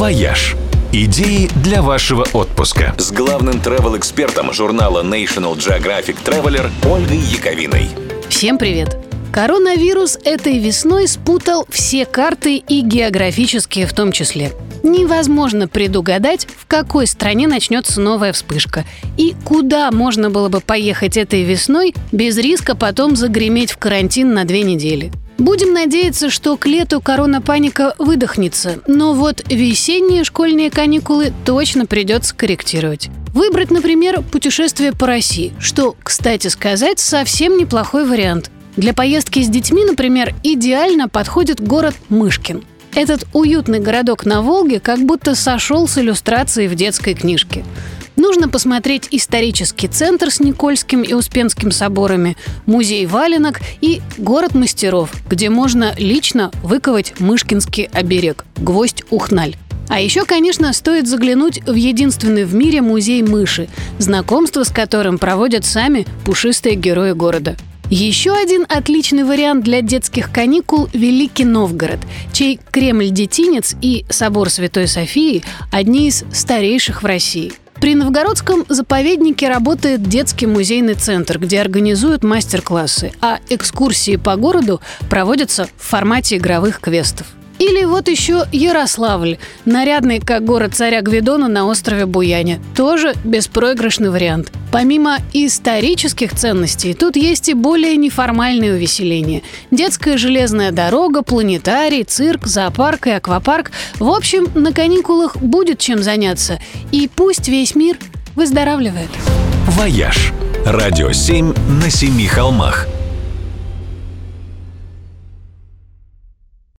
«Вояж». Идеи для вашего отпуска. С главным travel-экспертом журнала National Geographic Traveler Ольгой Яковиной. Всем привет! Коронавирус этой весной спутал все карты и географические в том числе. Невозможно предугадать, в какой стране начнется новая вспышка и куда можно было бы поехать этой весной без риска потом загреметь в карантин на две недели. Будем надеяться, что к лету корона-паника выдохнется, но вот весенние школьные каникулы точно придется корректировать. Выбрать, например, путешествие по России, что, кстати сказать, совсем неплохой вариант. Для поездки с детьми, например, идеально подходит город Мышкин. Этот уютный городок на Волге как будто сошел с иллюстрацией в детской книжке. Нужно посмотреть исторический центр с Никольским и Успенским соборами, музей валенок и город мастеров, где можно лично выковать мышкинский оберег – гвоздь Ухналь. А еще, конечно, стоит заглянуть в единственный в мире музей мыши, знакомство с которым проводят сами пушистые герои города – еще один отличный вариант для детских каникул – Великий Новгород, чей Кремль-детинец и собор Святой Софии – одни из старейших в России. При Новгородском заповеднике работает детский музейный центр, где организуют мастер-классы, а экскурсии по городу проводятся в формате игровых квестов. Или вот еще Ярославль, нарядный как город царя Гвидона на острове Буяне. Тоже беспроигрышный вариант. Помимо исторических ценностей, тут есть и более неформальные увеселения. Детская железная дорога, планетарий, цирк, зоопарк и аквапарк. В общем, на каникулах будет чем заняться. И пусть весь мир выздоравливает. «Вояж» – радио 7 на семи холмах –